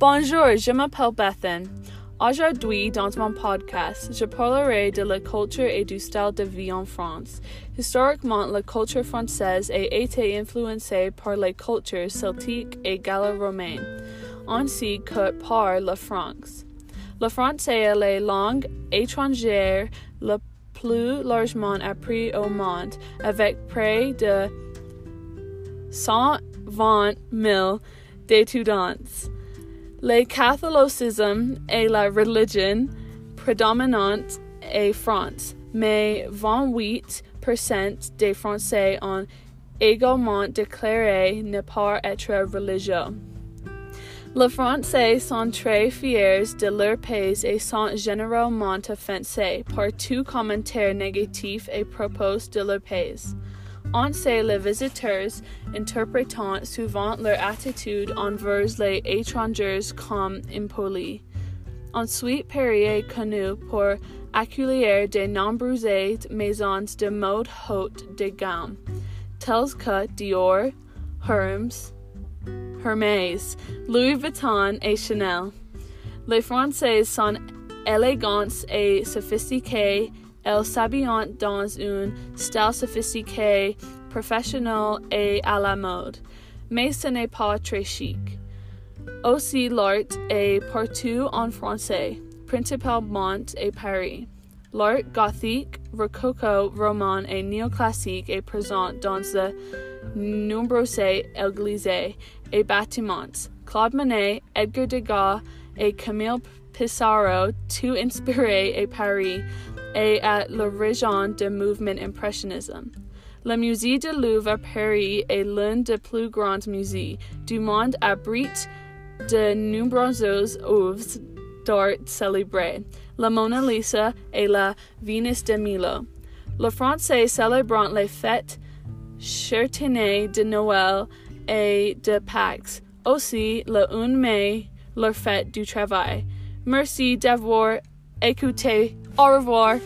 Bonjour, je m'appelle Bethan. Aujourd'hui, dans mon podcast, je parlerai de la culture et du style de vie en France. Historiquement, la culture française a été influencée par les cultures celtiques et gallo-romaines, ainsi que par la France. Le français est la langue étrangère la plus largement apprise au monde, avec près de 120 000 d'étudiants. Le catholicisme est la religion prédominante en France, mais 28% des Français ont également déclaré ne pas être religieux. Les Français sont très fiers de leur pays et sont généralement offensés par tout commentaire négatif à propos de leur pays. On sait les visiteurs interprétant souvent leur attitude envers les étrangers comme impolie. Ensuite, Paris est connu pour accueillir de nombreuses maisons de mode haute de gamme, telles que Dior, Hermes, Hermès, Louis Vuitton et Chanel. Les Français sont élégants et sophistiqués elles s'habillent dans un style sophistiqué, professionnel et à la mode, mais ce n'est pas très chic. Aussi, l'art est partout en français, principalement à Paris. L'art gothique, rococo, roman et néoclassique est présent dans de nombreuses églises et bâtiments. Claude Monet, Edgar Degas et Camille Pissarro, tout inspirés à Paris, et à l'origine du mouvement impressionnisme. Le musée du Louvre à Paris est l'un des plus grands musées du monde abrite de nombreuses œuvres d'art célébrées, la Mona Lisa et la Vénus de Milo. Les Français célébrant les fêtes chrétiennes de Noël et de Pâques, aussi le 1 mai, leur fête du travail. Merci d'avoir écouté Au revoir.